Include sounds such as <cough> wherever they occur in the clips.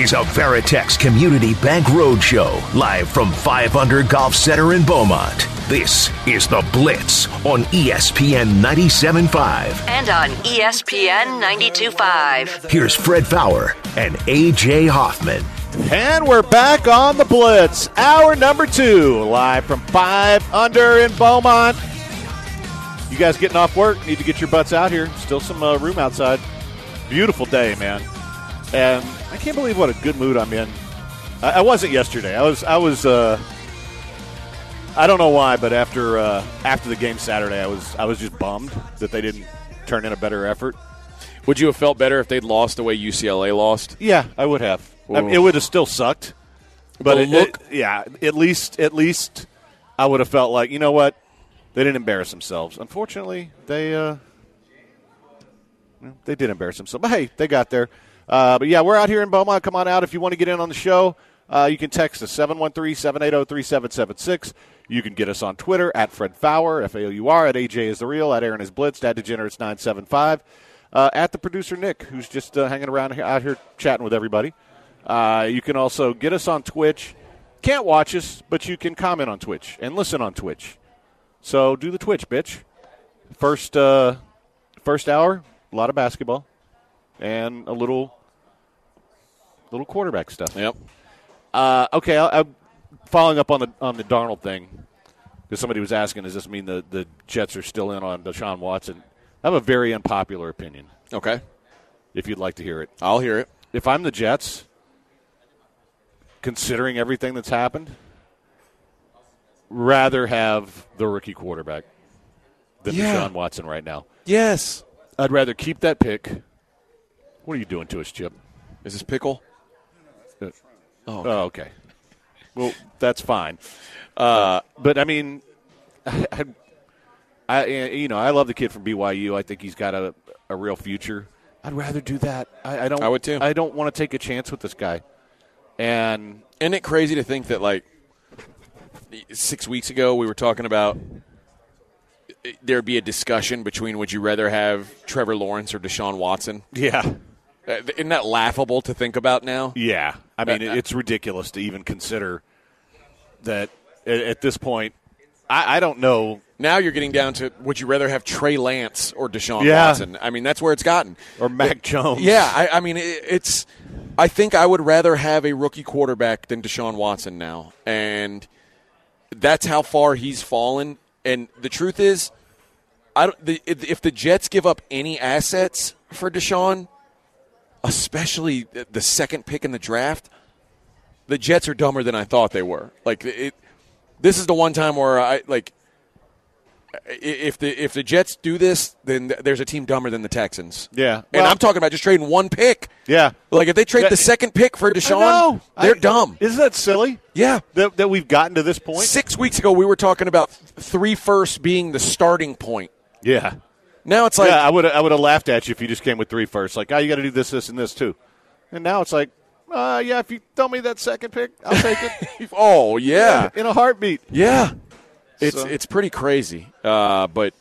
is a Veritex Community Bank Roadshow, live from 5 Under Golf Center in Beaumont. This is The Blitz on ESPN 97.5. and on ESPN 92.5. Here's Fred Faour and AJ Hoffman. And we're back on the Blitz, hour number two, live from five under in Beaumont. You guys getting off work? Need to get your butts out here. Still some uh, room outside. Beautiful day, man. And I can't believe what a good mood I'm in. I, I wasn't yesterday. I was. I was. Uh, I don't know why, but after uh, after the game Saturday, I was. I was just bummed that they didn't turn in a better effort. Would you have felt better if they'd lost the way UCLA lost? Yeah, I would have. I mean, it would have still sucked, but it, look- it- yeah, at least at least I would have felt like you know what they didn't embarrass themselves. Unfortunately, they uh, they did embarrass themselves, but hey, they got there. Uh, but yeah, we're out here in Beaumont. Come on out if you want to get in on the show. Uh, you can text us 713-780-3776. You can get us on Twitter at Fred Faour, F A O U R, at AJ is the real, at Aaron is Blitz, at Degenerates nine seven five, uh, at the producer Nick, who's just uh, hanging around here, out here chatting with everybody. Uh, you can also get us on Twitch. Can't watch us, but you can comment on Twitch and listen on Twitch. So do the Twitch, bitch. First, uh, first hour, a lot of basketball, and a little, little quarterback stuff. Yep. Uh, okay, I, I'm following up on the on the Darnold thing because somebody was asking, does this mean the the Jets are still in on Deshaun Watson? I have a very unpopular opinion. Okay. If you'd like to hear it, I'll hear it. if I'm the Jets, considering everything that's happened, rather have the rookie quarterback than Yeah. Deshaun Watson right now. Yes. I'd rather keep that pick. What are you doing to us, Chip? Is this pickle? Uh, Oh, Oh, okay. Well, that's fine. Uh, but I mean, I, <laughs> I, I, you know, I love the kid from BYU. I think he's got a, a real future. I'd rather do that. I, I don't. I would too. I don't want to take a chance with this guy. And Isn't it crazy to think that like six weeks ago we were talking about there'd be a discussion between would you rather have Trevor Lawrence or Deshaun Watson? yeah, Isn't that laughable to think about now? yeah. I mean, Uh, uh, it's ridiculous to even consider that at, this point. I, I don't know. Now you're getting down to would you rather have Trey Lance or Deshaun Yeah. Watson? I mean, that's where it's gotten. Or Mac Jones. Yeah, I, I mean, it, it's. I think I would rather have a rookie quarterback than Deshaun Watson now, and that's how far he's fallen. And the truth is, I don't. The, if if the Jets give up any assets for Deshaun, especially the- second pick in the draft, the Jets are dumber than I thought they were. Like it. This is the one time where I like. If the if the Jets do this, then there's a team dumber than the Texans. Yeah. and Well- I'm talking about just trading one pick. Yeah. Like if they trade the second pick for Deshaun, they're I- dumb. Isn't that silly? Yeah. That, that we've gotten to this point. Six weeks ago, we were talking about three firsts being the starting point. Yeah. Now it's like, yeah, I would I would have laughed at you if you just came with three first. Like, oh, you got to do this, this, and this too. And now it's like, uh, yeah, if you throw me that second pick, I'll take it. <laughs> oh yeah, in a heartbeat. yeah. It's So- it's pretty crazy, uh, but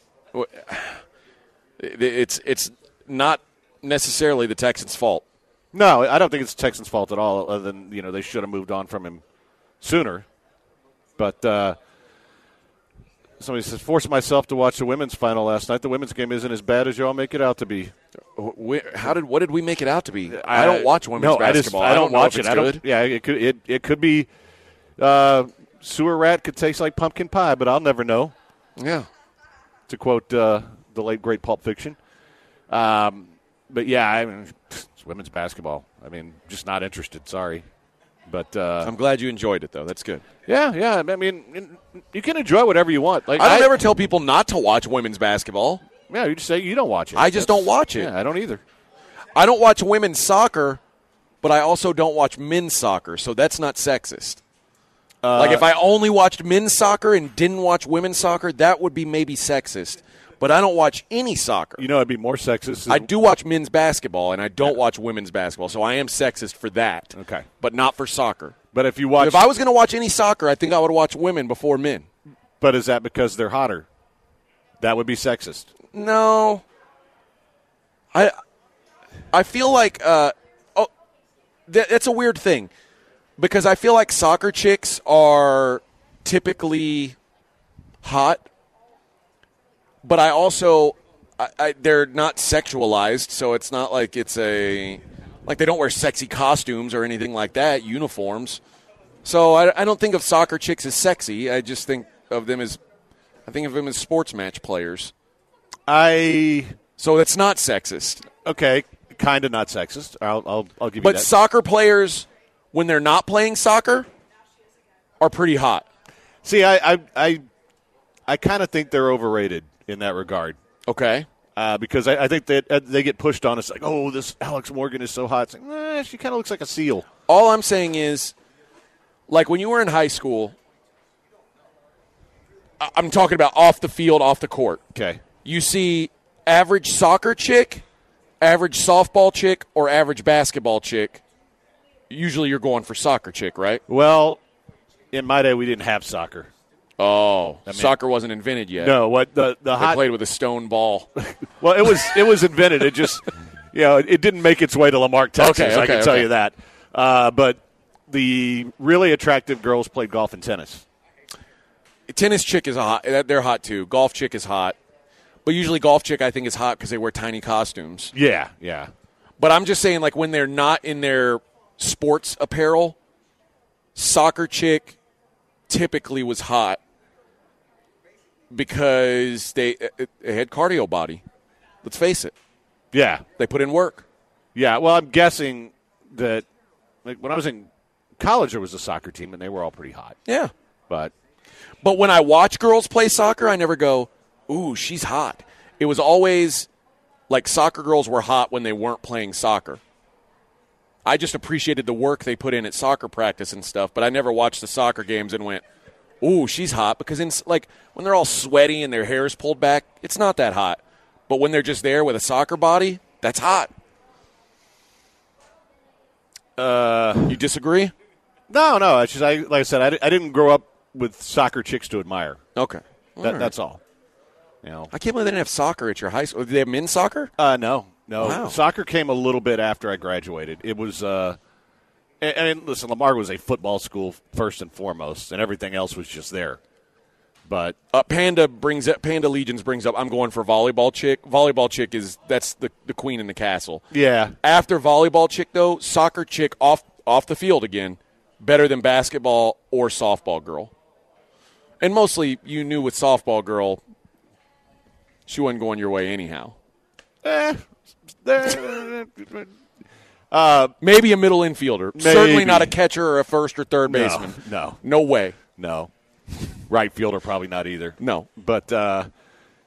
it's it's not necessarily the Texans' fault. No, I don't think it's the Texans' fault at all. Other than you know they should have moved on from him sooner. But uh, somebody says, forced myself to watch the women's final last night. The women's game isn't as bad as you all make it out to be. How did what did we make it out to be? I, don't watch women's no, I just- basketball. I don't, know watch if it. I don't. Yeah, it could. It, it could be. Uh, sewer rat could taste like pumpkin pie, but I'll never know. Yeah. To quote uh, the late great Pulp Fiction. Um, but yeah, I mean, it's women's basketball. I mean, just not interested. Sorry, but uh, I'm glad you enjoyed it though. That's good. yeah, yeah. I mean, you can enjoy whatever you want. Like I don't ever tell people not to watch women's basketball. Yeah, you just say you don't watch it. I just That's- don't watch it. Yeah, I don't either. I don't watch women's soccer, but I also don't watch men's soccer, so that's not sexist. like if I only watched men's soccer and didn't watch women's soccer, that would be maybe sexist. But I don't watch any soccer. You know, I'd be more sexist. I do watch men's basketball and I don't watch women's basketball, so I am sexist for that. Okay. But not for soccer. But if you watch, if I was going to watch any soccer, I think I would watch women before men. but is that because they're hotter? That would be sexist. No. I I feel like uh oh that, that's a weird thing because I feel like soccer chicks are typically hot but I also I, I, they're not sexualized so it's not like it's a like they don't wear sexy costumes or anything like that uniforms so I, I don't think of soccer chicks as sexy I just think of them as I think of them as sports match players I so it's not sexist. okay, kind of not sexist. I'll I'll, I'll give you that. But soccer players, when they're not playing soccer, are pretty hot. See, I I I, I kind of think they're overrated in that regard. Okay. Uh, because I, I think that uh, they get pushed on us like, oh, this Alex Morgan is so hot. It's like, eh, she kind of looks like a seal. All I'm saying is, like when you were in high school, I- I'm talking about off the field, off the court. Okay. You see average soccer chick, average softball chick, or average basketball chick. Usually you're going for soccer chick, right? Well, in my day, we didn't have soccer. Oh, mean- soccer wasn't invented yet. No, what the the They hot played with a stone ball. <laughs> Well, it was it was invented. It just <laughs> you know it, didn't make its way to La Marque, Texas. Okay, I okay, can tell you that. Uh, but the really attractive girls played golf and tennis. tennis chick is hot. They're hot too. Golf chick is hot, but usually golf chick I think is hot because they wear tiny costumes. Yeah, yeah. But I'm just saying, like when they're not in their sports apparel, soccer chick typically was hot because they, they had cardio body. Let's face it, Yeah, they put in work. yeah. Well, I'm guessing that like when I was in college, there was a soccer team, and they were all pretty hot. Yeah. But But when I watch girls play soccer, I never go, "Ooh, she's hot." It was always like soccer girls were hot when they weren't playing soccer. I just appreciated the work they put in at soccer practice and stuff, but I never watched the soccer games and went, "Ooh, she's hot." Because in like when they're all sweaty and their hair is pulled back, it's not that hot. But when they're just there with a soccer body, that's hot. Uh, you disagree? no, no. It's just I, like I said, I, I didn't grow up with soccer chicks to admire. Okay. That, All right. That's all. You know. I can't believe they didn't have soccer at your high school. Did they have men's soccer? Uh, no, no. Wow. Soccer came a little bit after I graduated. It was, uh, and, and listen, La Marque was a football school first and foremost, and everything else was just there. But Uh, Panda brings up Panda Legions brings up. I'm going for volleyball chick. Volleyball chick is that's the the queen in the castle. yeah, After volleyball chick though, soccer chick off off the field again, better than basketball or softball girl. And mostly you knew with softball girl, she wasn't going your way anyhow. eh, there- Maybe a middle infielder, certainly not a catcher or a first or third baseman. no. no way. no, right fielder probably not either. No. But uh,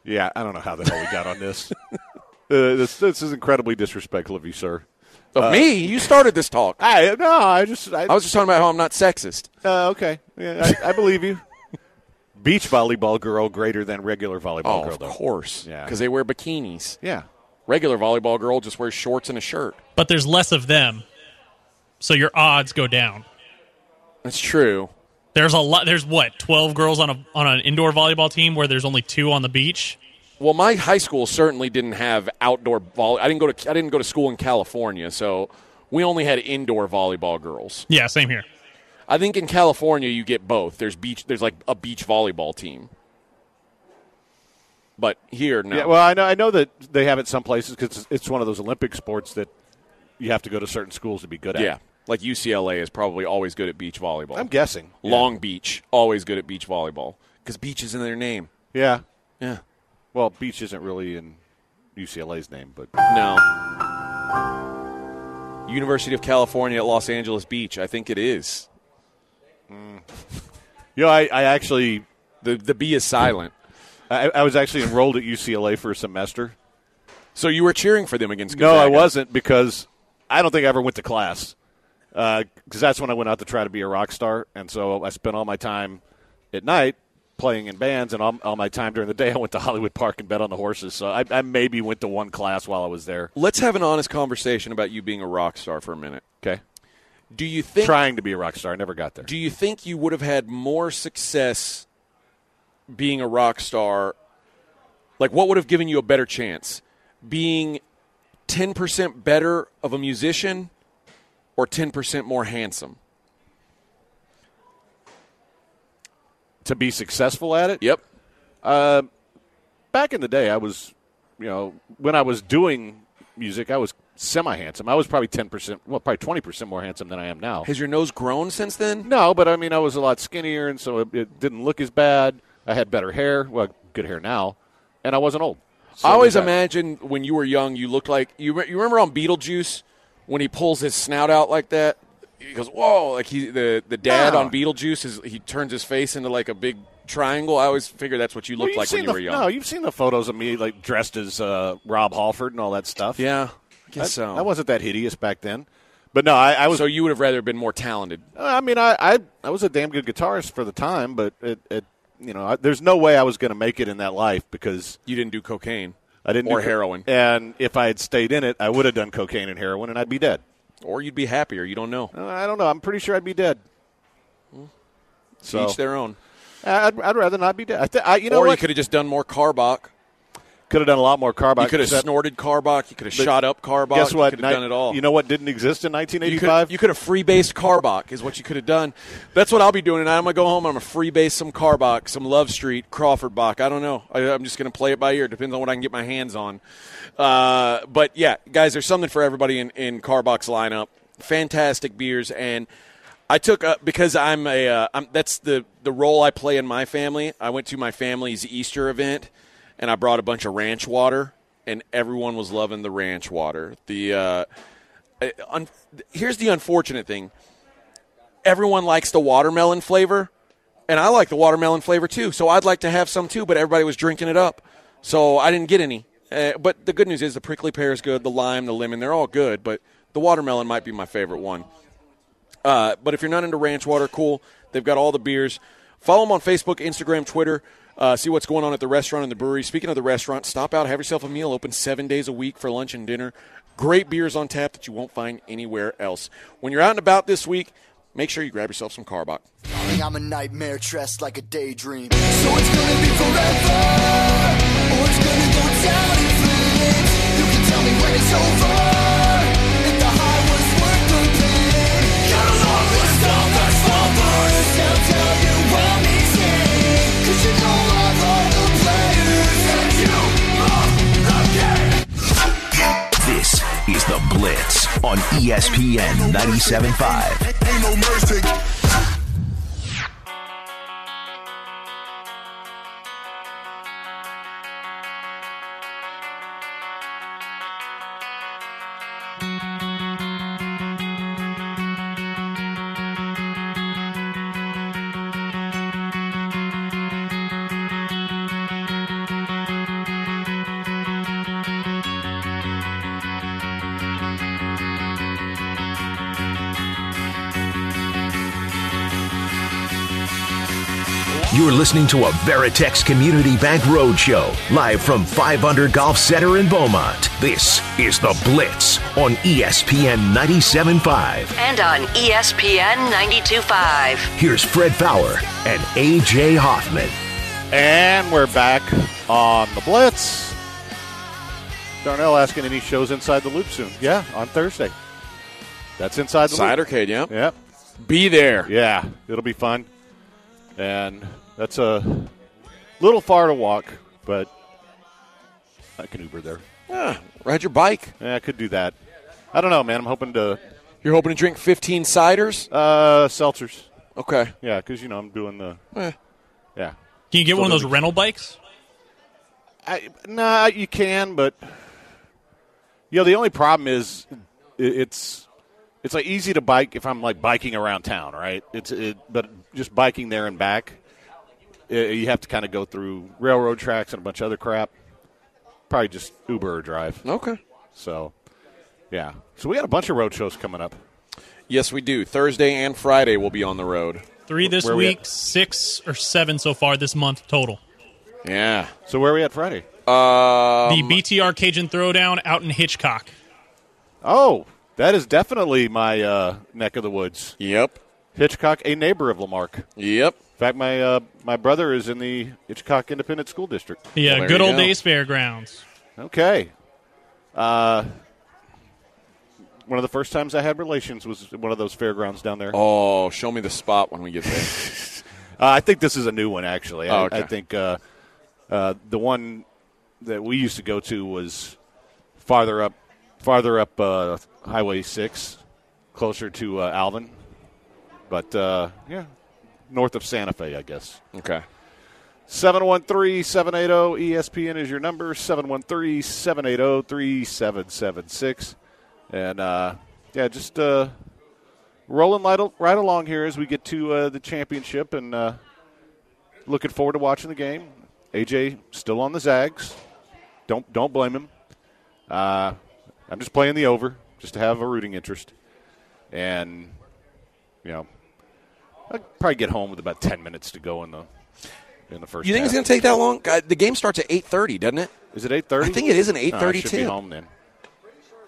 yeah, I don't know how the hell we got on this. <laughs> uh, this this is incredibly disrespectful of you, sir. Of me, you started this talk. I no, I just I, I was just talking about how I'm not sexist. uh, okay. Yeah, I, I believe you. Beach volleyball girl greater than regular volleyball Oh, girl, of though. course. Yeah. Because they wear bikinis. Yeah. Regular volleyball girl just wears shorts and a shirt. but there's less of them, so your odds go down. That's true. There's a lot. There's what twelve girls on a on an indoor volleyball team where there's only two on the beach. Well, my high school certainly didn't have outdoor volley. I didn't go to I didn't go to school in California, so we only had indoor volleyball girls. Yeah, same here. I think in California you get both. There's beach. There's like a beach volleyball team. But here, no. Yeah, well, I know I know that they have it some places because it's one of those Olympic sports that you have to go to certain schools to be good at. yeah, like UCLA is probably always good at beach volleyball. I'm guessing. Long Beach always good at beach volleyball because beach is in their name. Yeah. Yeah. Well, beach isn't really in UCLA's name, but No. University of California at Los Angeles Beach. I think it is. Mm. you know, I, I actually The the B is silent. I, I was actually enrolled at UCLA for a semester. So you were cheering for them against No, I wasn't because I don't think I ever went to class. Uh, because that's when I went out to try to be a rock star, and so I spent all my time at night playing in bands, and all, all my time during the day I went to Hollywood Park and bet on the horses. So I, I maybe went to one class while I was there. Let's have an honest conversation about you being a rock star for a minute. Okay, Do you think trying to be a rock star, I never got there. do you think you would have had more success being a rock star? Like what would have given you a better chance? Being 10% better of a musician or 10% more handsome? to be successful at it, Yep. Uh, back in the day, I was, you know, when I was doing music, I was semi handsome. I was probably ten percent, well, probably twenty percent more handsome than I am now. Has your nose grown since then? No, but I mean, I was a lot skinnier, and so it, it didn't look as bad. I had better hair, well, good hair now, and I wasn't old. So I always that. imagined when you were young, you looked like you. re- You remember on Beetlejuice when he pulls his snout out like that? He goes, "Whoa!" Like he, the the dad No. on Beetlejuice is he turns his face into like a big triangle. I always figured that's what you looked you've like when you the- were young. No, you've seen the photos of me like dressed as uh, Rob Halford and all that stuff. yeah, I guess I, so. I wasn't that hideous back then, but no, I, I was. so you would have rather been more talented. I mean, I, I I was a damn good guitarist for the time, but it, it you know, I, there's no way I was going to make it in that life because You didn't do cocaine I didn't or do heroin, And if I had stayed in it, I would have done cocaine and heroin, and I'd be dead. or you'd be happier. You don't know. Uh, I don't know. I'm pretty sure I'd be dead. So Each their own. I'd, I'd rather not be dead. I th- I, you know or you could have just done more Karbach. Could have done a lot more Karbach. You could have snorted Karbach. You could have shot up Karbach. Guess what? You could have Ni- done it all. You know what didn't exist in You 1985? could, you could have freebased Karbach, is what you could have done. That's what I'll be doing tonight. I'm going to go home. I'm going to freebase some Karbach, some Love Street, Crawford Bock. I don't know. I, I'm just going to play it by ear. Depends on what I can get my hands on. Uh, but yeah, guys, there's something for everybody in, in Karbach's lineup. Fantastic beers. And I took, uh, because I'm a, uh, I'm, that's the, the role I play in my family. I went to my family's Easter event and I brought a bunch of ranch water, and everyone was loving the ranch water. The, uh, un- here's the unfortunate thing everyone likes the watermelon flavor and i like the watermelon flavor too so i'd like to have some too but everybody was drinking it up so i didn't get any uh, but the good news is the prickly pear is good the lime the lemon they're all good but the watermelon might be my favorite one uh, but if you're not into ranch water, cool. They've got all the beers. Follow them on Facebook, Instagram, Twitter. Uh, see what's going on at the restaurant and the brewery. Speaking of the restaurant, stop out, have yourself a meal. Open seven days a week for lunch and dinner. Great beers on tap that you won't find anywhere else. When you're out and about this week, make sure you grab yourself some Karbach. I'm a nightmare dressed like a daydream. So it's gonna be forever, or it's gonna go down in flames. You can tell me when it's over. Is The Blitz on ESPN 97.5. You're listening to a Veritex Community Bank Roadshow, live from 5 Under Golf Center in Beaumont. This is The Blitz on ESPN 97.5. And on ESPN 92.5. Here's Fred Faour and AJ Hoffman. And we're back on the Blitz. Darnell asking any shows inside the loop soon. Yeah, on Thursday. That's inside the Cidercade, yeah. loop. Yep. Be there. Yeah, it'll be fun. And that's a little far to walk, but I can Uber there. Yeah, ride your bike. Yeah, I could do that. I don't know, man. I'm hoping to You're hoping to drink 15 ciders? uh, seltzers. Okay. Yeah, because you know I'm doing the Eh. yeah. Can you get Still one of those rental bikes? I, nah, you can, but you know the only problem is it's it's like easy to bike if I'm like biking around town, right? It's it, but just biking there and back, i you have to kind of go through railroad tracks and a bunch of other crap. Probably just Uber or drive. Okay. So, yeah. So we got a bunch of road shows coming up. Yes, we do. Thursday and Friday we'll be on the road. Three this Where week, at? six or seven so far this month total. Yeah. So where are we at Friday? Um, the BTR Cajun Throwdown out in Hitchcock. Oh, that is definitely my uh, neck of the woods. Yep. Hitchcock, a neighbor of La Marque. Yep. In fact, my uh, my brother is in the Hitchcock Independent School District. Yeah, Well, good old go. days fairgrounds. Okay. Uh, one of the first times I had relations was one of those fairgrounds down there. Oh, show me the spot when we get there. <laughs> Uh, I think this is a new one, actually. I, Oh, okay. I think uh, uh, the one that we used to go to was farther up, farther up uh, Highway Six, closer to uh, Alvin. But uh, yeah, north of Santa Fe, I guess. okay. 713 780 ESPN is your number 713 780 3776. And uh, yeah, just uh, rolling right, right along here as we get to uh, the championship and uh, looking forward to watching the game. AJ still on the Zags. Don't don't blame him. Uh, I'm just playing the over just to have a rooting interest. And, you know, I'll probably get home with about 10 minutes to go in the in the first You think half. it's going to take that long? God, the game starts at 8:30, doesn't it? Is it eight thirty? I think it is an I should 8:30 be home then.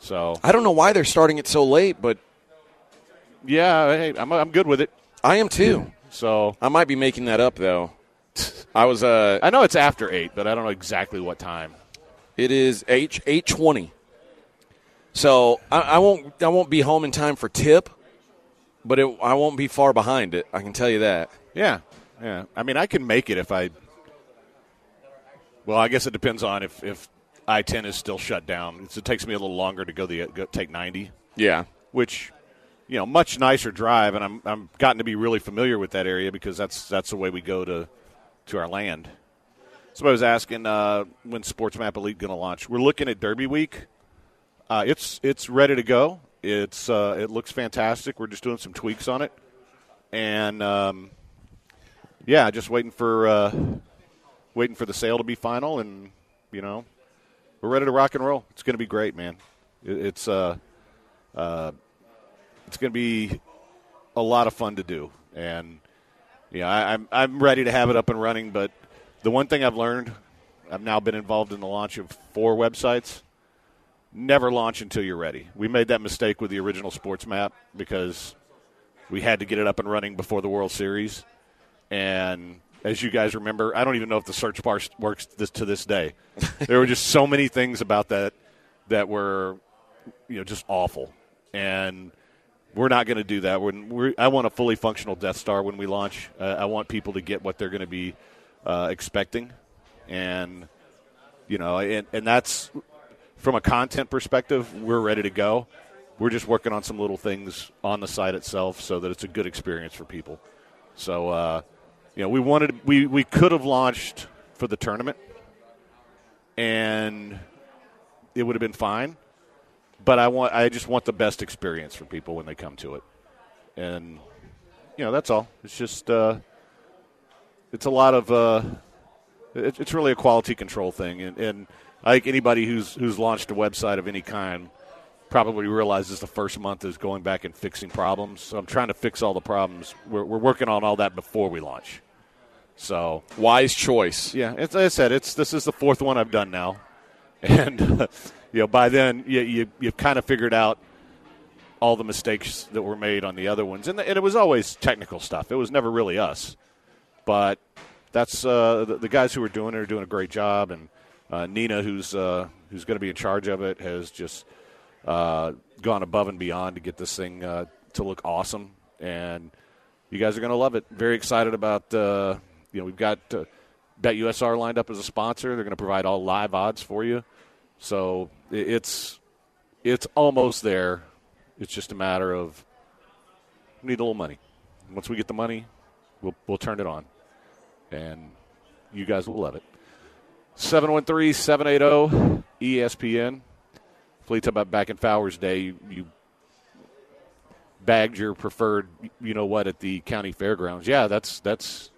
So I don't know why they're starting it so late, but yeah, hey, I'm I'm good with it. I am too. <laughs> So I might be making that up though. <laughs> I was uh I know it's after eight, but I don't know exactly what time. it is H eight twenty. So I, I won't I won't be home in time for tip, but it, I won't be far behind it. I can tell you that. Yeah, yeah. I mean, I can make it if I. Well, I guess it depends on if if I ten is still shut down. It's, it takes me a little longer to go the go, take ninety, Yeah. which you know much nicer drive, and I'm I'm gotten to be really familiar with that area because that's that's the way we go to to our land. Somebody was asking uh, when Sports Map Elite going to launch. We're looking at Derby Week. Uh, it's it's ready to go. It's uh, it looks fantastic. We're just doing some tweaks on it, and um, yeah, just waiting for uh, waiting for the sale to be final, and you know, we're ready to rock and roll. It's going to be great, man. It, it's uh, uh, it's going to be a lot of fun to do, and know, I, I'm I'm ready to have it up and running. But the one thing I've learned, I've now been involved in the launch of four websites. Never launch until you're ready. We made that mistake with the original sports map because we had to get it up and running before the World Series. And as you guys remember, I don't even know if the search bar works this to this day. <laughs> there were just so many things about that that were, you know, just awful. And we're not going to do that. When we're, I want a fully functional Death Star when we launch. Uh, I want people to get what they're going to be uh, expecting, and you know, and, and that's from a content perspective. We're ready to go. We're just working on some little things on the site itself so that it's a good experience for people. So, uh, you know, we wanted we we could have launched for the tournament, and it would have been fine. But I want I just want the best experience for people when they come to it, and you know that's all. It's just uh, it's a lot of uh, it, it's really a quality control thing, and, and I think anybody who's who's launched a website of any kind probably realizes the first month is going back and fixing problems. So I'm trying to fix all the problems. We're, we're working on all that before we launch. So Wise choice. yeah, as I said, it's this is the fourth one I've done now, <laughs> and you know by then you, you you've kind of figured out all the mistakes that were made on the other ones, and, and it was always technical stuff. It was never really us, but that's uh, the, the guys who are doing it are doing a great job, and uh, Nina, who's uh, who's going to be in charge of it, has just uh, gone above and beyond to get this thing uh, to look awesome, and you guys are going to love it. Very excited about. Uh, you know, we've got uh, Bet USR lined up as a sponsor. They're going to provide all live odds for you, so it's it's almost there. It's just a matter of we need a little money. Once we get the money, we'll we'll turn it on, and you guys will love it. 713-780 ESPN. Fleet's about back in Faour's day, you, you bagged your preferred, you know what, at the county fairgrounds. Yeah, that's that's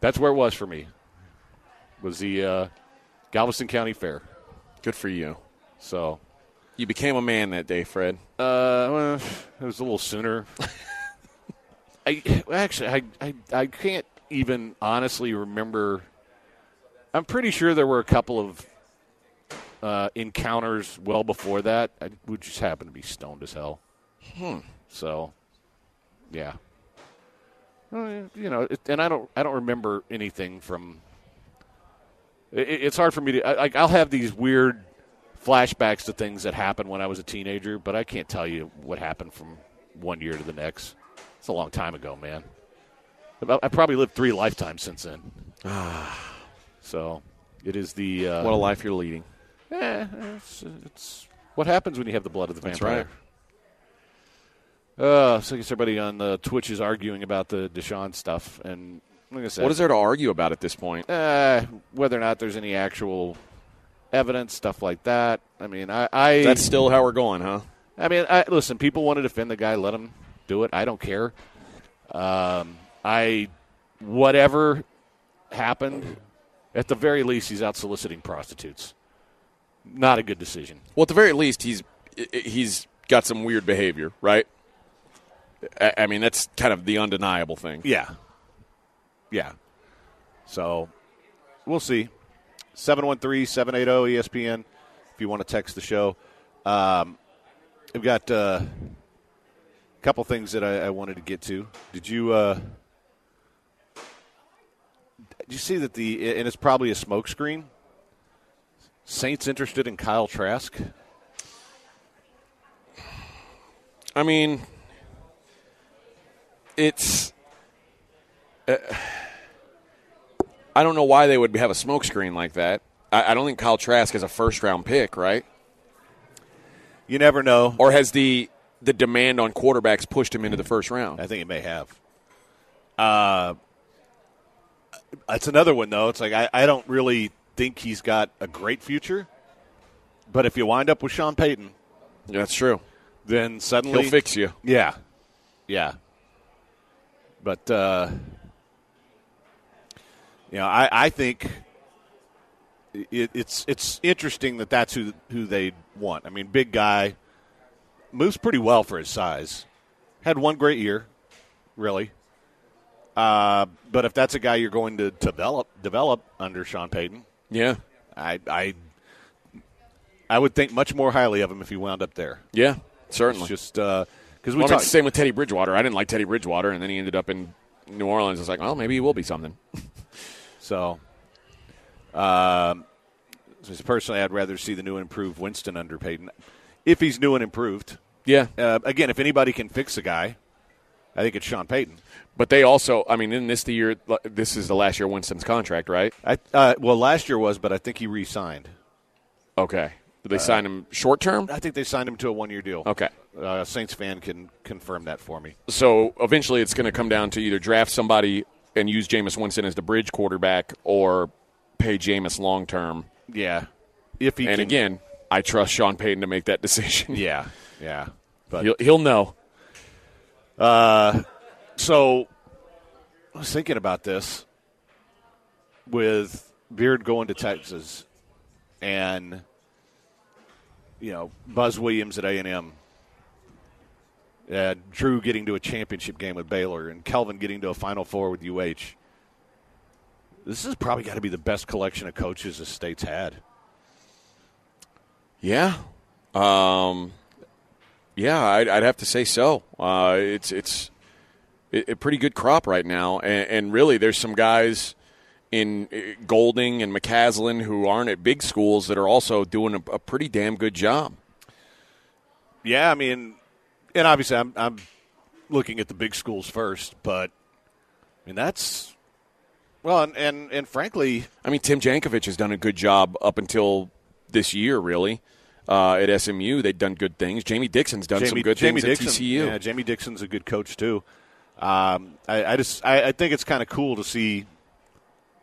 that's where it was for me. Was the uh, Galveston County Fair. Good for you. So, You became a man that day, Fred. Uh, well, it was a little sooner. <laughs> I actually, I, I, I can't even honestly remember. I'm pretty sure there were a couple of uh, encounters well before that. I would just happen to be stoned as hell. Hmm. So, yeah. Well, You know, it, and I don't, I don't remember anything from. It, it's hard for me to. I, like, I'll have these weird flashbacks to things that happened when I was a teenager, but I can't tell you what happened from one year to the next. It's a long time ago, man. I probably lived three lifetimes since then. So it is the uh, What a life you're leading. eh, it's, it's what happens when you have the blood of the That's vampire. Uh, so I guess everybody on the Twitch is arguing about the Deshaun stuff, and like I said, What is there to argue about at this point? uh, whether or not there's any actual evidence, stuff like that. I mean, I, I That's still how we're going, huh? I mean, I, listen. People want to defend the guy. Let him do it. I don't care. Um, I whatever happened. At the very least, he's out soliciting prostitutes. Not a good decision. Well, at the very least, he's he's got some weird behavior, right? I, mean, that's kind of the undeniable thing. Yeah. Yeah. So we'll see. 713 780 ESPN if you want to text the show. Um, we've got uh, a couple things that I, I wanted to get to. Did you. Uh, you see that the. And it's probably a smokescreen. Saints interested in Kyle Trask? I mean, it's. Uh, I don't know why they would have a smokescreen like that. I, I don't think Kyle Trask is a first round pick, right? You never know. Or has the the demand on quarterbacks pushed him into the first round? I think it may have. Uh, it's another one though. It's like I, I don't really think he's got a great future, but if you wind up with Sean Payton, That's true. then suddenly He'll fix you. Yeah, yeah. But uh, you know, I, I think it, it's it's interesting that that's who who they want. I mean, big guy moves pretty well for his size. Had one great year, really. Uh, but if that's a guy you're going to develop develop under Sean Payton, Yeah. I I I would think much more highly of him if he wound up there. Yeah, It's certainly. just because we Well, talked. same with Teddy Bridgewater. I didn't like Teddy Bridgewater, and then he ended up in New Orleans. It's like, well, maybe he will be something. <laughs> So, um, just personally, I'd rather see the new and improved Winston under Payton. If he's new and improved, Yeah, uh, again, if anybody can fix a guy, I think it's Sean Payton. but they also, I mean, in this the year, this is the last year Winston's contract, right? I uh, well, last year was, but I think he re-signed. Okay, did they sign him short term? I think they signed him to a one-year deal. Okay, uh, Saints fan can confirm that for me. so eventually it's going to come down to either draft somebody and use Jameis Winston as the bridge quarterback, or pay Jameis long term. Yeah, if he And can, again, I trust Sean Payton to make that <laughs> decision. yeah, yeah, but he'll, he'll know. So I was thinking about this with Beard going to Texas and you know Buzz Williams at A and M, uh, Drew getting to a championship game with Baylor, and Kelvin getting to a Final Four with UH. This has probably got to be the best collection of coaches the state's had. Yeah, um, yeah, I'd, I'd have to say so. Uh, it's it's a, a pretty good crop right now, and, and really, there's some guys in uh, Golding and McCasland who aren't at big schools that are also doing a, a pretty damn good job. Yeah, I mean, and obviously I'm I'm looking at the big schools first, but I mean that's well, and and, and frankly, I mean, Tim Jankovich has done a good job up until this year, really. Uh, at SMU, they've done good things. Jamie Dixon's done some good Jamie things Dixon, at TCU. Yeah, Jamie Dixon's a good coach too. Um, I, I just I, I think it's kind of cool to see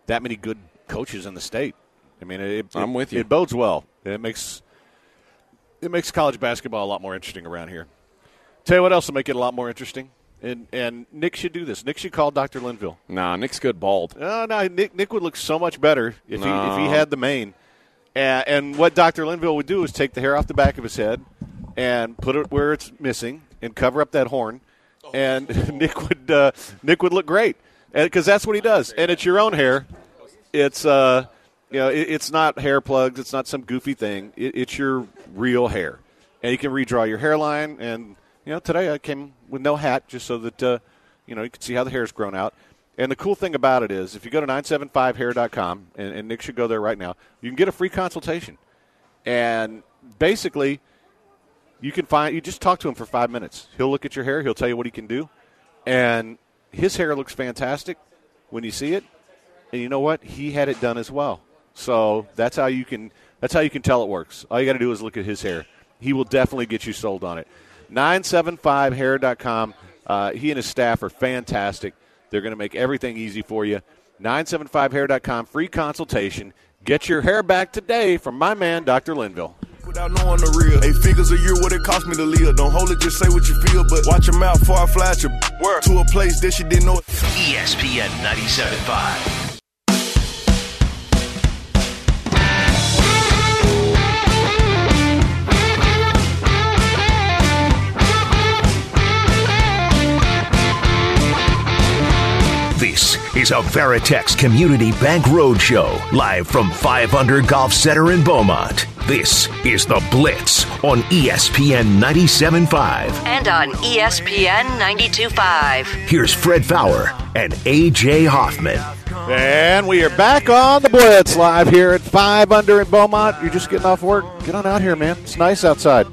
that many good coaches in the state. I mean, it, I'm with you. It bodes well. It makes it makes college basketball a lot more interesting around here. Tell you what else will make it a lot more interesting. And and Nick should do this. Nick should call Dr. Linville. Nah, Nick's good bald. No, no, Nick Nick would look so much better if he if he had the mane. And, and what Dr. Linville would do is take the hair off the back of his head and put it where it's missing and cover up that horn. And <laughs> Nick would uh, Nick would look great because that's what he does. And it's your own hair. It's uh, you know, it, it's not hair plugs. It's not some goofy thing. It, it's your real hair, and you can redraw your hairline. And you know, today I came with no hat just so that uh, you know you can see how the hair's grown out. And the cool thing about it is, if you go to 975hair.com, and, and Nick should go there right now, you can get a free consultation. And basically, you can find you just talk to him for five minutes. He'll look at your hair. He'll tell you what he can do, and his hair looks fantastic when you see it. And you know what? He had it done as well. So that's how you can that's how you can tell it works. All you got to do is look at his hair. He will definitely get you sold on it. 975hair.com. Uh, he and his staff are fantastic. They're going to make everything easy for you. 975hair.com, free consultation. Get your hair back today from my man, Dr. Linville. Without knowing the real. Eight figures a year, what it cost me to live. Don't hold it, just say what you feel. But watch your mouth before I flash your word to a place that you didn't know. ESPN 97.5. is a Veritex Community Bank Roadshow, live from 5 Under Golf Center in Beaumont. This is The Blitz on ESPN 97.5. And on ESPN 92.5. Here's Fred Faour and AJ Hoffman. And we are back on the Blitz live here at 5 under in Beaumont. You're just getting off work. Get on out here, man. It's nice outside.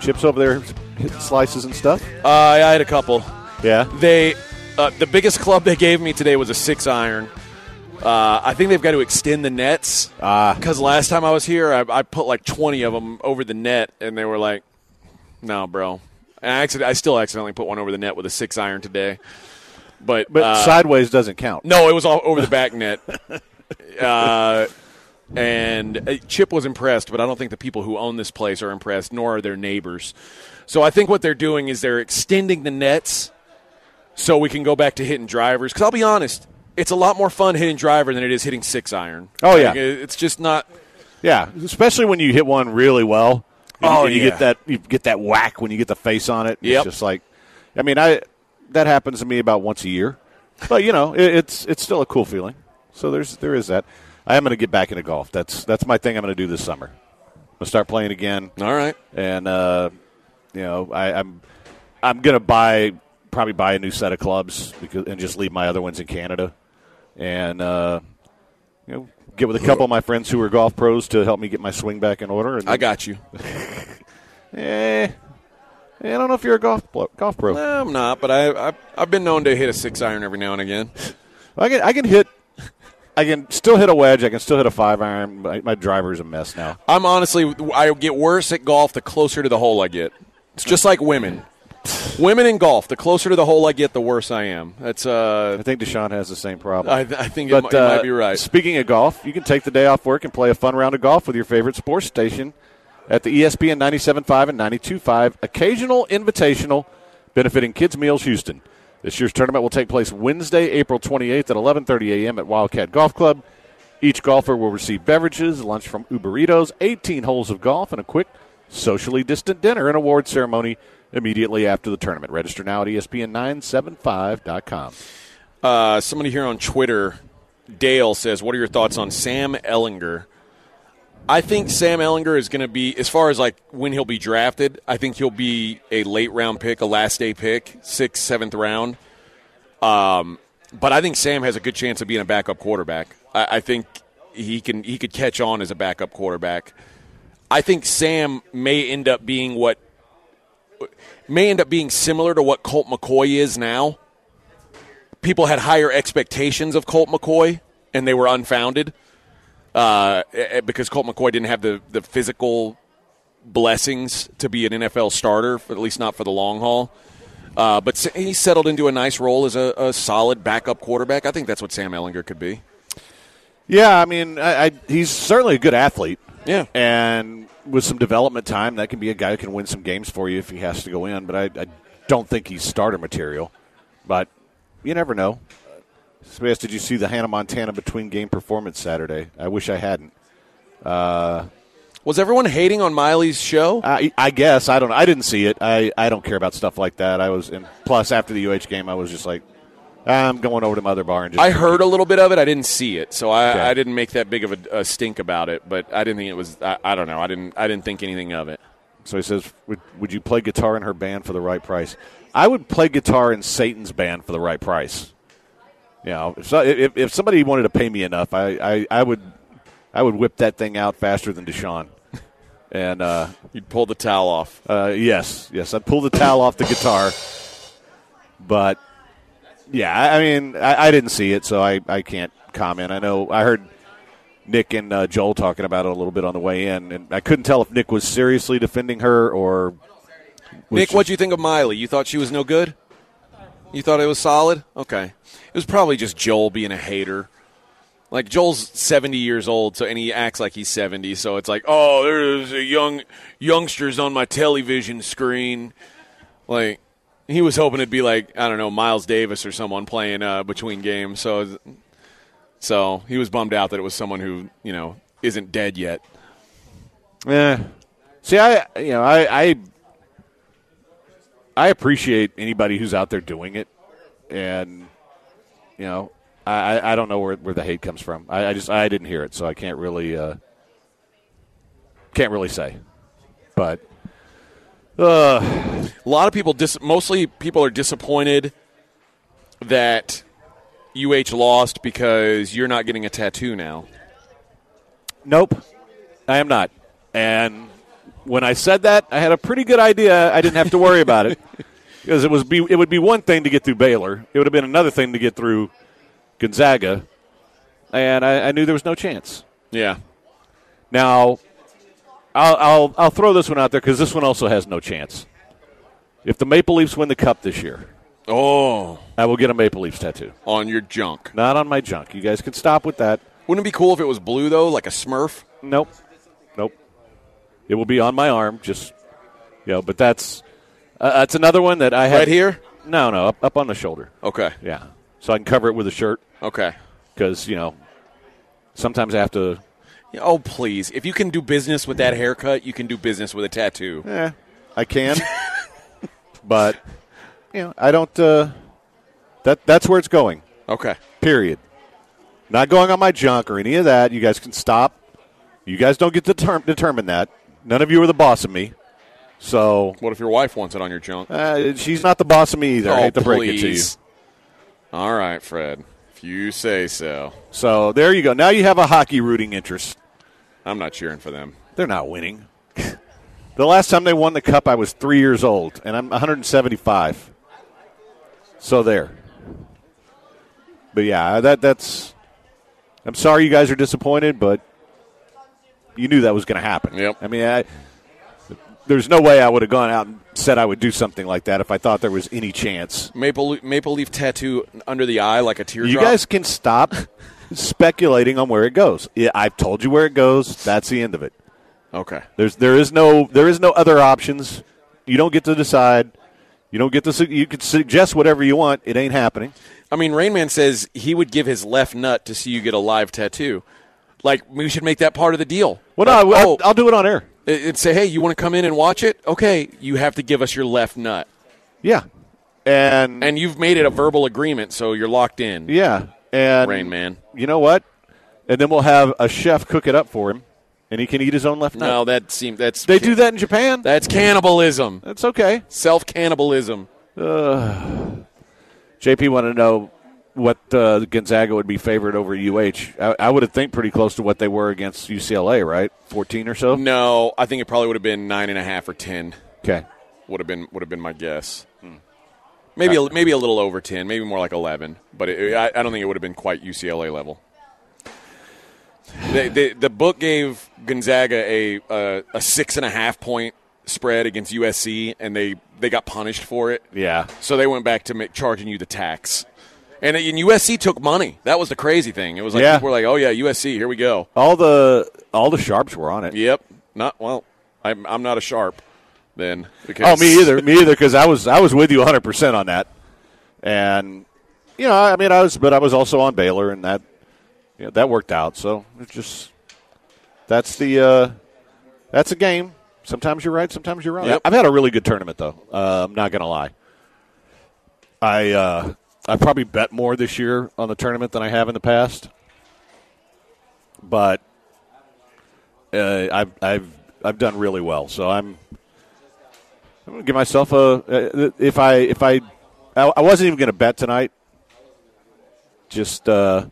Chips over there hitting slices and stuff. Uh, I had a couple. Yeah. They, uh, the biggest club they gave me today was a six iron. Uh, I think they've got to extend the nets Ah. because last time I was here, I, I put like twenty of them over the net, and they were like, "No, bro." And I, accident- I still accidentally put one over the net with a six iron today, but But uh, sideways doesn't count. no, it was all over the <laughs> back net. Uh, and uh, Chip was impressed, but I don't think the people who own this place are impressed, nor are their neighbors. So I think what they're doing is they're extending the nets so we can go back to hitting drivers. Because I'll be honest, it's a lot more fun hitting driver than it is hitting six iron. Oh, yeah. Like, it's just not. Yeah, especially when you hit one really well. And Oh, you, you yeah. get that you get that whack when you get the face on it. Yep. It's just like, I mean, I that happens to me about once a year, but you know, it, it's it's still a cool feeling. So there's there is that. I am going to get back into golf. That's that's my thing. I'm going to do this summer. I'm going to start playing again, All right. and uh, you know, I, I'm I'm going to buy probably buy a new set of clubs because and just leave my other ones in Canada, and uh, you know, get with a couple of my friends who are golf pros to help me get my swing back in order. And I got you. <laughs> Eh, I don't know if you're a golf pro, golf pro. Eh, I'm not, but I, I, I've been known to hit a six iron every now and again. I can I can hit. I can still hit a wedge. I can still hit a five iron. My, my driver's a mess now. I'm honestly, I get worse at golf the closer to the hole I get. It's just like women. Women in golf, the closer to the hole I get, the worse I am. That's uh, I think Deshaun has the same problem. I, I think it, but might, it uh, might be right. Speaking of golf, you can take the day off work and play a fun round of golf with your favorite sports station at the ESPN 97.5 and 92.5 Occasional Invitational benefiting Kids Meals Houston. This year's tournament will take place Wednesday, April 28th at 11:30 a.m. at Wildcat Golf Club. Each golfer will receive beverages, lunch from Uberitos, 18 holes of golf, and a quick socially distant dinner and award ceremony immediately after the tournament. Register now at E ESPN975.com. Uh, somebody here on Twitter, Dale says, "What are your thoughts on Sam Ehlinger?" I think Sam Ehlinger is going to be, as far as like when he'll be drafted, I think he'll be a late round pick, a last day pick, sixth, seventh round. Um, but I think Sam has a good chance of being a backup quarterback. I, I think he can he could catch on as a backup quarterback. I think Sam may end up being what may end up being similar to what Colt McCoy is now. People had higher expectations of Colt McCoy, and they were unfounded uh, because Colt McCoy didn't have the, the physical blessings to be an NFL starter, at least not for the long haul. Uh, but he settled into a nice role as a, a solid backup quarterback. I think that's what Sam Ehlinger could be. Yeah, I mean, I, I, he's certainly a good athlete. Yeah. And with some development time, that can be a guy who can win some games for you if he has to go in. But I, I don't think he's starter material. But you never know. Somebody asked, did you see the Hannah Montana between game performance Saturday? I wish I hadn't. Was everyone hating on Miley's show? I, I guess I don't. I didn't see it. I, I don't care about stuff like that. I was and plus after the UH game, I was just like, I'm going over to my other bar and just. I heard a little bit of it. I didn't see it, so I, Okay. I didn't make that big of a, a stink about it. But I didn't think it was. I, I don't know. I didn't. I didn't think anything of it. So he says, would, would you play guitar in her band for the right price? I would play guitar in Satan's band for the right price. You know, if, so, if, if somebody wanted to pay me enough, I, I, I would I would whip that thing out faster than Deshaun. And uh, You'd pull the towel off. uh, yes, yes, I'd pull the towel off the guitar. But yeah, I, mean, I, I didn't see it, so I, I can't comment. I know I heard Nick and uh, Joel talking about it a little bit on the way in, and I couldn't tell if Nick was seriously defending her or. Nick, what do you think of Miley? You thought she was no good? You thought it was solid? Okay. It was probably just Joel being a hater. Like Joel's seventy years old, so and he acts like he's seventy. So it's like, oh, there's a young youngsters on my television screen. Like he was hoping it'd be like I don't know Miles Davis or someone playing uh, between games. So so he was bummed out that it was someone who you know isn't dead yet. Yeah. See, I you know I, I I appreciate anybody who's out there doing it, and you know I, I- don't know where, where the hate comes from. I, I just I didn't hear it, so I can't really uh, can't really say. But uh, A lot of people, dis- mostly people, are disappointed that UH lost because you're not getting a tattoo now. nope, I am not. And when I said that, I had a pretty good idea. I didn't have to worry about it <laughs> because it was be it would be one thing to get through Baylor. It would have been another thing to get through Gonzaga, and I, I knew there was no chance. Yeah. Now, I'll I'll, I'll throw this one out there because this one also has no chance. If the Maple Leafs win the cup this year, Oh, I will get a Maple Leafs tattoo. on your junk. Not on my junk. You guys can stop with that. Wouldn't it be cool if it was blue though, like a Smurf? Nope. Nope. It will be on my arm, just you know. But that's uh, that's another one that I had Right here? No, no, up, up on the shoulder. Okay. Yeah, so I can cover it with a shirt Okay. because you know sometimes I have to. Oh please! If you can do business with that haircut, you can do business with a tattoo. Eh, I can, <laughs> but you know I don't. Uh, that that's where it's going. Okay. Period. Not going on my junk or any of that. You guys can stop. You guys don't get to term- determine that. None of you are the boss of me. So What if your wife wants it on your junk? uh, she's not the boss of me either. I oh hate to break it to you. All right, Fred. If you say so. So there you go. Now you have a hockey rooting interest. I'm not cheering for them. They're not winning. <laughs> the last time they won the cup, I was three years old, and I'm 175. So there. But yeah, that that's. I'm sorry you guys are disappointed, but you knew that was going to happen. Yep. I mean, I, there's no way I would have gone out and said I would do something like that if I thought there was any chance. Maple Maple Leaf tattoo under the eye like a teardrop. You guys can stop speculating on where it goes. Yeah, I've told you where it goes. That's the end of it. okay? There's there is no there is no other options. You don't get to decide. You don't get to. su- You could suggest whatever you want. It ain't happening. I mean, Rainman says he would give his left nut to see you get a live tattoo. Like we should make that part of the deal. Well, no, Like, I, oh, will I'll do it on air. it- it'd say, hey, you want to come in and watch it? Okay, you have to give us your left nut, Yeah, and, and you've made it a verbal agreement, so you're locked in. yeah, and Rain Man. You know what? And then we'll have a chef cook it up for him, and he can eat his own left nut. No, that seems that's they do that in Japan. That's cannibalism, That's okay. self cannibalism. JP wanted to know what uh, Gonzaga would be favored over UH. I, I would have think pretty close to what they were against UCLA, right? Fourteen or so. No, I think it probably would have been nine and a half or ten. Okay. Would have been would have been my guess. Maybe uh, a, maybe a little over ten, maybe more like eleven, but it, I, I don't think it would have been quite UCLA level. The book gave Gonzaga a, a a six and a half point spread against USC, and they, they got punished for it. Yeah. So they went back to make, charging you the tax. And, and USC took money. That was the crazy thing. It was like Yeah. people were like, "Oh yeah, USC, here we go." All the all the sharps were on it. Yep. Not well. I'm I'm not a sharp. Then because Oh, me either. Me either. Because I was I was with you 100 percent on that, and you know, I mean, I was, but I was also on Baylor, and that you know, that worked out. So it just That's the uh, that's a game. Sometimes you're right. Sometimes you're wrong. Yep. I've had a really good tournament though. Uh, I'm not gonna lie. I uh, I probably bet more this year on the tournament than I have in the past, but uh, I've I've I've done really well. So I'm I'm gonna give myself a uh, if I if I I, wasn't even gonna bet tonight, just because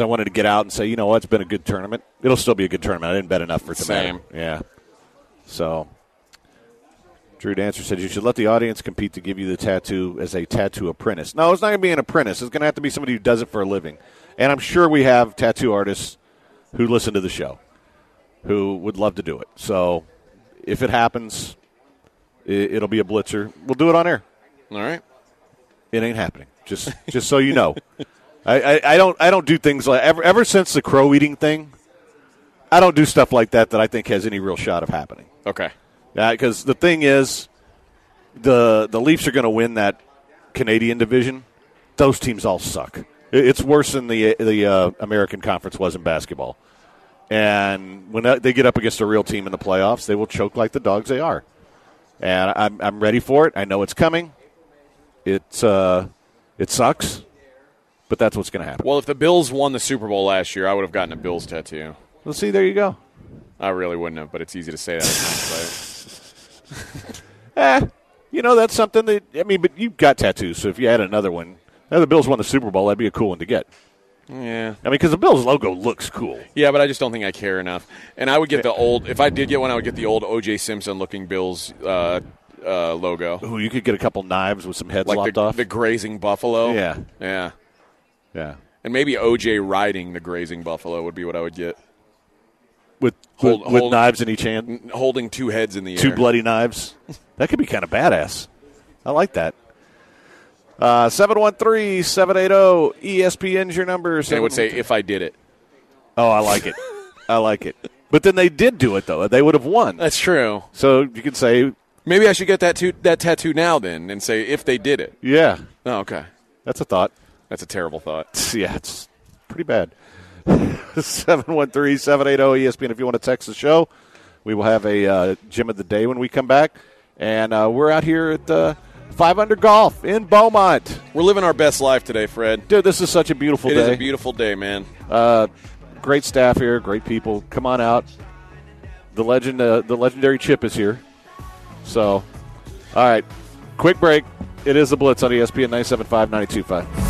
I wanted to get out and say you know what it's been a good tournament. It'll still be a good tournament. I didn't bet enough for tonight. Same. Yeah. So. Drew Dancer said you should let the audience compete to give you the tattoo as a tattoo apprentice. No, it's not going to be an apprentice. It's going to have to be somebody who does it for a living. And I'm sure we have tattoo artists who listen to the show who would love to do it. So if it happens, i- it'll be a blitzer. We'll do it on air. All right. It ain't happening. Just just so you know. I, I, I don't I don't do things like ever ever since the crow eating thing. I don't do stuff like that that I think has any real shot of happening. Okay. Yeah, Because the thing is, the the Leafs are going to win that Canadian division. Those teams all suck. It's worse than the the uh, American Conference was in basketball. And when they get up against a real team in the playoffs, they will choke like the dogs they are. And I'm I'm ready for it. I know it's coming. It's uh, it sucks, but that's what's going to happen. Well, if the Bills won the Super Bowl last year, I would have gotten a Bills tattoo. Well, see, there you go. I really wouldn't have, but it's easy to say that. <laughs> Eh, you know that's something that I mean. But you've got tattoos, so if you had another one, now the Bills won the Super Bowl, that'd be a cool one to get. Yeah. I mean, because the Bills logo looks cool. Yeah, but I just don't think I care enough. And I would get the old. If I did get one, I would get the old O.J. Simpson looking Bills uh, uh, logo, Ooh, you could get a couple knives with some heads like lopped the, off. the grazing buffalo. Yeah. yeah. yeah, And maybe O.J. riding the grazing buffalo would be what I would get. with Hold- with, hold- knives in each hand, Holding two heads in the two air. bloody knives. That could be kind of badass. I like that. Uh, 713-780 ESPN's your number. They would say if I did it. "Oh, I like it. I like it." But then they did do it though. They would have won. That's true. So you could say, Maybe I should get that tattoo, that tattoo now then, and say if they did it. "Yeah, Oh, okay. that's a thought." That's a terrible thought. <laughs> Yeah, it's pretty bad. <laughs> 713 780 ESPN if you want to text the show. We will have a uh, gym of the day when we come back. And uh, we're out here at uh, 500 Golf in Beaumont. We're living our best life today, Fred. Dude, this is such a beautiful It day. is a beautiful day, man. uh, great staff here, great people. Come on out. The legend, uh, the legendary Chip is here. So, all right, quick break. It is the Blitz on ESPN 97.5, 92.5.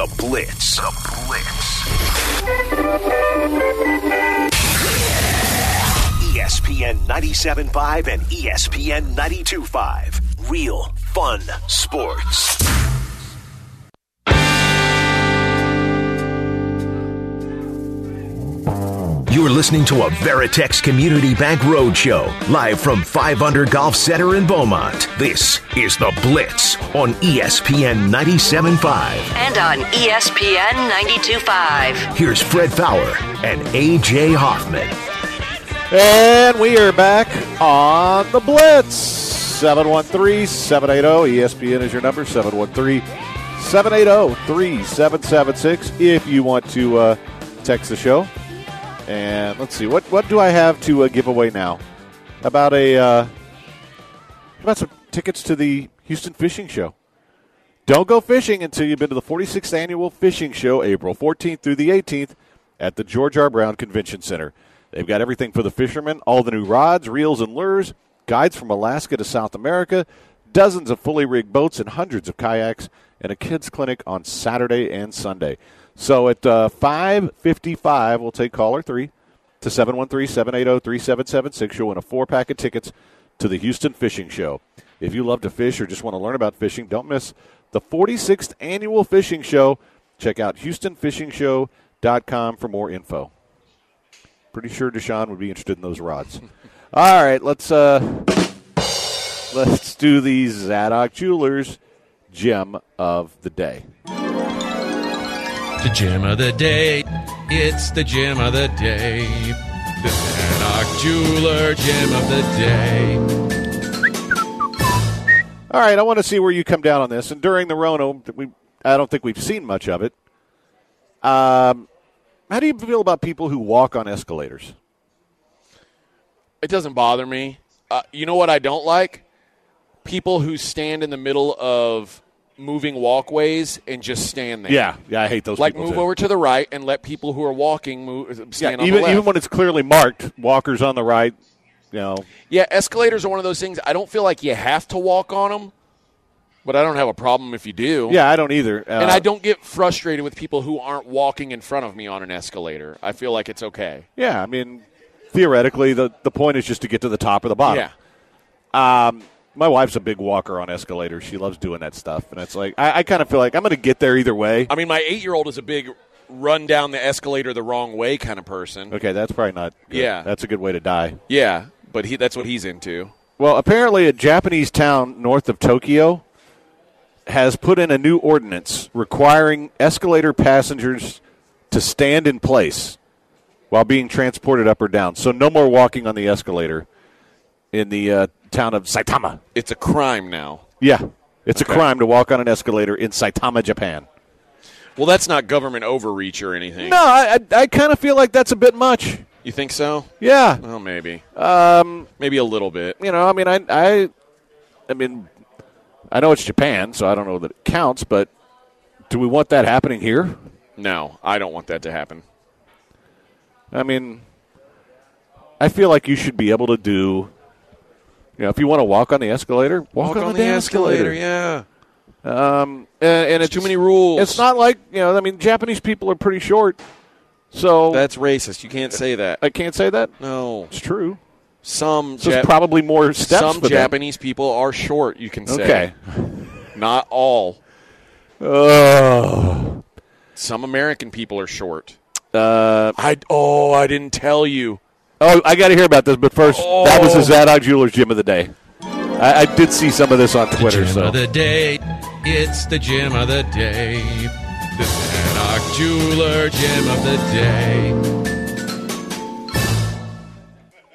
the Blitz. The Blitz. ESPN 97.5 and ESPN 92.5. Real fun sports. You're listening to a Veritex Community Bank Roadshow, live from 500 Golf Center in Beaumont. This is The Blitz on ESPN 97.5. And on ESPN 92.5. Here's Fred Faour and AJ Hoffman. And we are back on the Blitz. 713 780 ESPN is your number 713 780 3776 if you want to uh, text the show. And let's see, what, what do I have to uh, give away now? About a uh, about some tickets to the Houston Fishing Show. Don't go fishing until you've been to the 46th annual fishing show, April 14th through the 18th, at the George R. Brown Convention Center. They've got everything for the fishermen, all the new rods, reels, and lures, guides from Alaska to South America, dozens of fully rigged boats, and hundreds of kayaks, and a kids clinic on Saturday and Sunday. So at uh, 5:55, we'll take caller three to 713-780-3776. You'll win a four-pack of tickets to the Houston Fishing Show. If you love to fish or just want to learn about fishing, don't miss the 46th annual fishing show. Check out HoustonFishingShow.com for more info. Pretty sure Deshaun would be interested in those rods. <laughs> All right, let's uh, let's do the Zadok Jewelers gem of the day. The gym of the day. It's the gym of the day. The Zadok Jeweler gym of the day. All right, I want to see where you come down on this. And during the Rona, we I don't think we've seen much of it. Um, how do you feel about people who walk on escalators? It doesn't bother me. Uh, you know what I don't like? People who stand in the middle of moving walkways and just stand there. Yeah, yeah, I hate those. Like move too. over to the right and let people who are walking move Yeah, on even the left. even when it's clearly marked, walkers on the right. You know, yeah, escalators are one of those things. I don't feel like you have to walk on them, but I don't have a problem if you do. yeah, I don't either. Uh, And I don't get frustrated with people who aren't walking in front of me on an escalator. I feel like it's okay. Yeah, I mean, theoretically, the the point is just to get to the top or the bottom. Yeah. My wife's a big walker on escalators. She loves doing that stuff, and it's like I, I kind of feel like I'm going to get there either way. I mean, my eight year old is a big run down the escalator the wrong way kind of person. Okay, that's probably not. Good. Yeah. that's a good way to die. Yeah, but he that's what he's into. Well, apparently, a Japanese town north of Tokyo has put in a new ordinance requiring escalator passengers to stand in place while being transported up or down. So, no more walking on the escalator in the uh, town of Saitama. It's a crime now. Yeah, it's Okay. a crime to walk on an escalator in Saitama, Japan. Well, that's not government overreach or anything. No, I, I, I kind of feel like that's a bit much. You think so? Yeah, Well, maybe. Um, maybe a little bit. you know, I mean, I, I, I mean, I know it's Japan, so I don't know that it counts. But do we want that happening here? No, I don't want that to happen. I mean, I feel like you should be able to do. You know, if you want to walk on the escalator, walk, on, the, damn escalator. Yeah. And, and it's too many rules. It's not like you know. I mean, Japanese people are pretty short, so That's racist. You can't say that. I can't say that. No. It's true. Some So Jap- probably more steps. some for them. Japanese people are short. You can say. Okay. Not all. Oh. Some American people are short. Uh, I oh I didn't tell you. Oh, I got to hear about this, but first, that was the oh. Zadok Jewelers Gym of the Day. I, I did see some of this on Twitter. Gym So of the day. It's the gym of the day. The Zadok Jeweler gym of the day.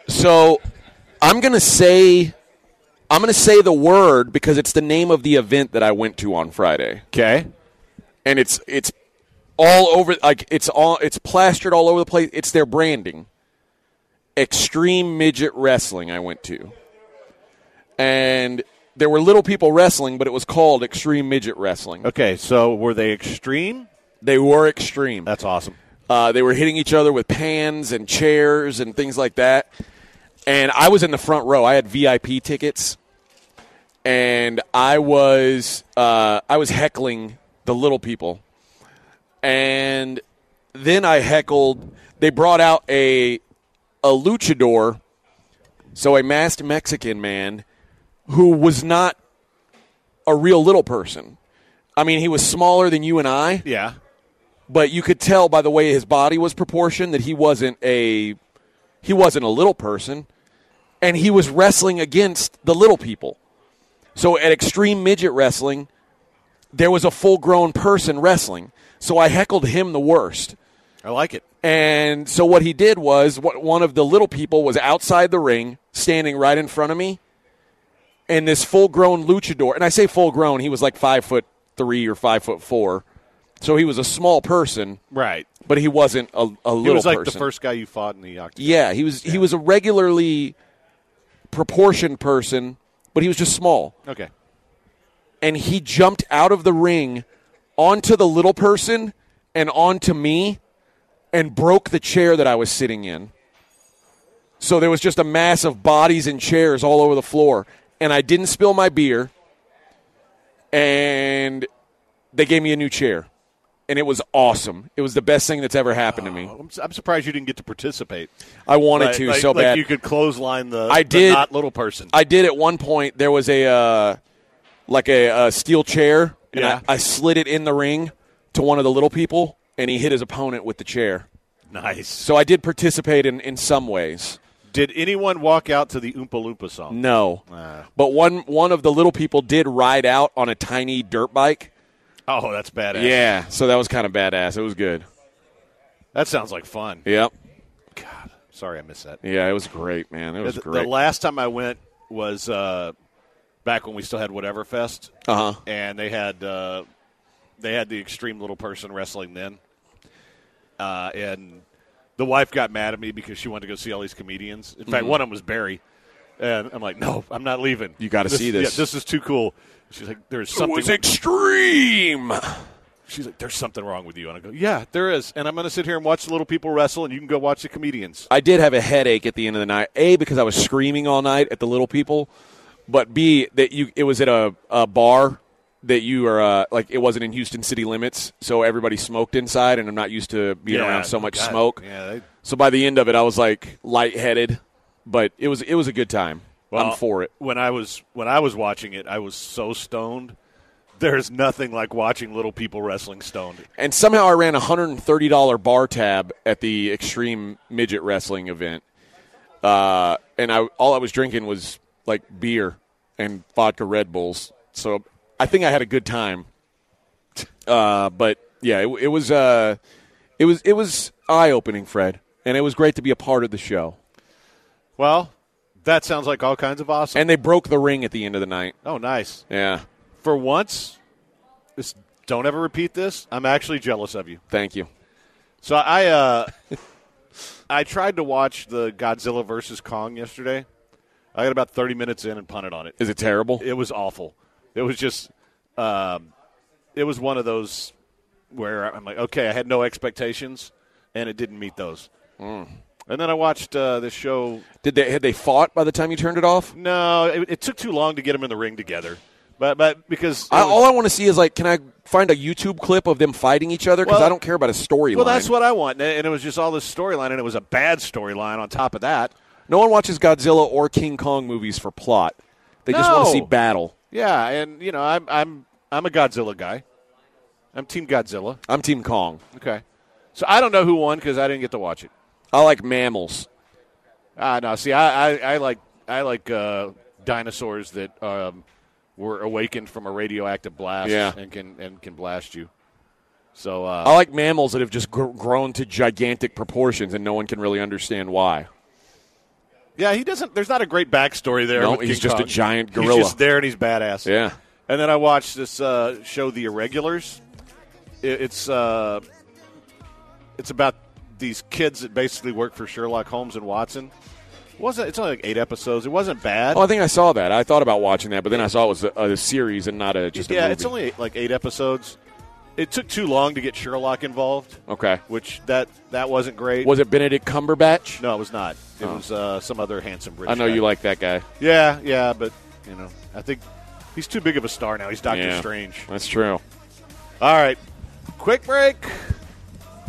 So I'm gonna say I'm gonna say the word because it's the name of the event that I went to on Friday. okay, And it's it's all over like it's all it's plastered all over the place. It's their branding. Extreme midget wrestling I went to. And there were little people wrestling, but it was called extreme midget wrestling. okay. So were they extreme? They were extreme. That's awesome. Uh, they were hitting each other with pans and chairs and things like that. And I was in the front row. I had VIP tickets, and I was uh, I was heckling the little people. And then I heckled. They brought out a a luchador, so a masked Mexican man who was not a real little person. I mean, he was smaller than you and I Yeah. but you could tell by the way his body was proportioned that he wasn't a he wasn't a little person and he was wrestling against the little people so at extreme midget wrestling there was a full grown person wrestling so i heckled him the worst I like it. And so what he did was what one of the little people was outside the ring standing right in front of me and this full grown luchador and i say full grown he was like five foot three or five foot four so he was a small person Right. but he wasn't a, a little He was like person. the first guy you fought in the octagon. Yeah, he was. He was a regularly proportioned person, but he was just small. Okay. And he jumped out of the ring onto the little person and onto me, and broke the chair that I was sitting in. So there was just a mass of bodies and chairs all over the floor, and I didn't spill my beer. And they gave me a new chair, and it was awesome. It was the best thing that's ever happened to me. I'm, I'm surprised you didn't get to participate. I wanted Like- to like- so like bad. you could clothesline the, I the did- not little person. I did at one point. There was a uh, like a, a steel chair, and Yeah. I, I slid it in the ring to one of the little people, and he hit his opponent with the chair. nice. So I did participate in, in some ways. Did anyone walk out to the Oompa Loompa song? No, Ah. but one one of the little people did ride out on a tiny dirt bike, Oh, that's badass. Yeah, so that was kind of badass. It was good. That sounds like fun. Yep. God, sorry I missed that. Yeah, it was great, man. It was the, great. the last time I went was uh, back when we still had Whatever Fest, uh huh. and they had uh, they had the extreme little person wrestling then, uh, and the wife got mad at me because she wanted to go see all these comedians. In fact, one of them was Barry, and I'm like, no, I'm not leaving. Mm-hmm. You gotta see this. Yeah, this is too cool. She's like, there's something. It something. was extreme. She's like, there's something wrong with you, and I go, yeah, there is, and I'm going to sit here and watch the little people wrestle, and you can go watch the comedians. I did have a headache at the end of the night. A because I was screaming all night at the little people, but B that you it was at a, a bar that you are uh, like it wasn't in Houston city limits, so everybody smoked inside, and I'm not used to being Yeah, around so much God, smoke. Yeah, they, So by the end of it, I was like lightheaded, but it was it was a good time. Well, I'm for it. When I was when I was watching it, I was so stoned. There's nothing like watching little people wrestling stoned. And somehow I ran a hundred and thirty dollar bar tab at the Extreme Midget Wrestling event, uh, and I all I was drinking was like beer and vodka Red Bulls. So I think I had a good time. Uh, but yeah, it, it was uh, it was it was eye opening, Fred, and it was great to be a part of the show. Well, that sounds like all kinds of awesome. And they broke the ring at the end of the night. oh, nice. Yeah, For once, this, don't ever repeat this. I'm actually jealous of you. thank you. So I uh, <laughs> I tried to watch the Godzilla versus Kong yesterday. I got about 30 minutes in and punted on it. Is it terrible? It was awful. It was just, um, it was one of those where I'm like, okay, I had no expectations, and it didn't meet those. Mm. And then I watched uh, this show. Did they had they fought by the time you turned it off? No, it, it took too long to get them in the ring together. But but because I, was- all I want to see is like, can I find a YouTube clip of them fighting each other? Because Well- I don't care about a storyline. well, that's what I want, and and it was just all this storyline, and it was a bad storyline on top of that. No one watches Godzilla or King Kong movies for plot. They just want to see battle. Yeah, and you know, I'm I'm I'm a Godzilla guy. I'm Team Godzilla. I'm Team Kong. Okay, so I don't know who won because I didn't get to watch it. I like mammals. Ah, no. See, I, I, I like I like uh, dinosaurs that um, were awakened from a radioactive blast Yeah. and can and can blast you. So uh, I like mammals that have just gr- grown to gigantic proportions and no one can really understand why. Yeah, he doesn't. There's not a great backstory there. No, he's King just a Kong. giant He's gorilla. just there and he's badass. Yeah. And then I watched this uh, show, The Irregulars. It, it's uh, it's about these kids that basically work for Sherlock Holmes and Watson. It wasn't it's only like eight episodes? It wasn't bad. Oh, I think I saw that. I thought about watching that, but then I saw it was a, a series and not a just a yeah, movie. it's only like eight episodes. It took too long to get Sherlock involved, okay. which that that wasn't great. Was it Benedict Cumberbatch? no, it was not. It Oh. was uh, some other handsome British. I know guy. you like that guy. Yeah, yeah, but you know, I think he's too big of a star now. He's Doctor Yeah. Strange. That's true. All right, quick break.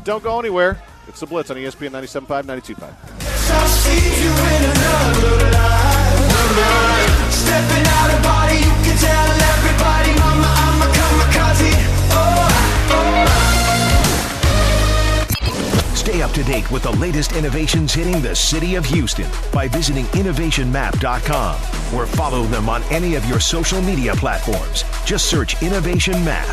Don't go anywhere. It's the Blitz on ESPN 97.5, 92.5. I'll see you in another life. Stepping out of body, Stay up to date with the latest innovations hitting the city of Houston by visiting innovationmap.com or follow them on any of your social media platforms. Just search Innovation Map.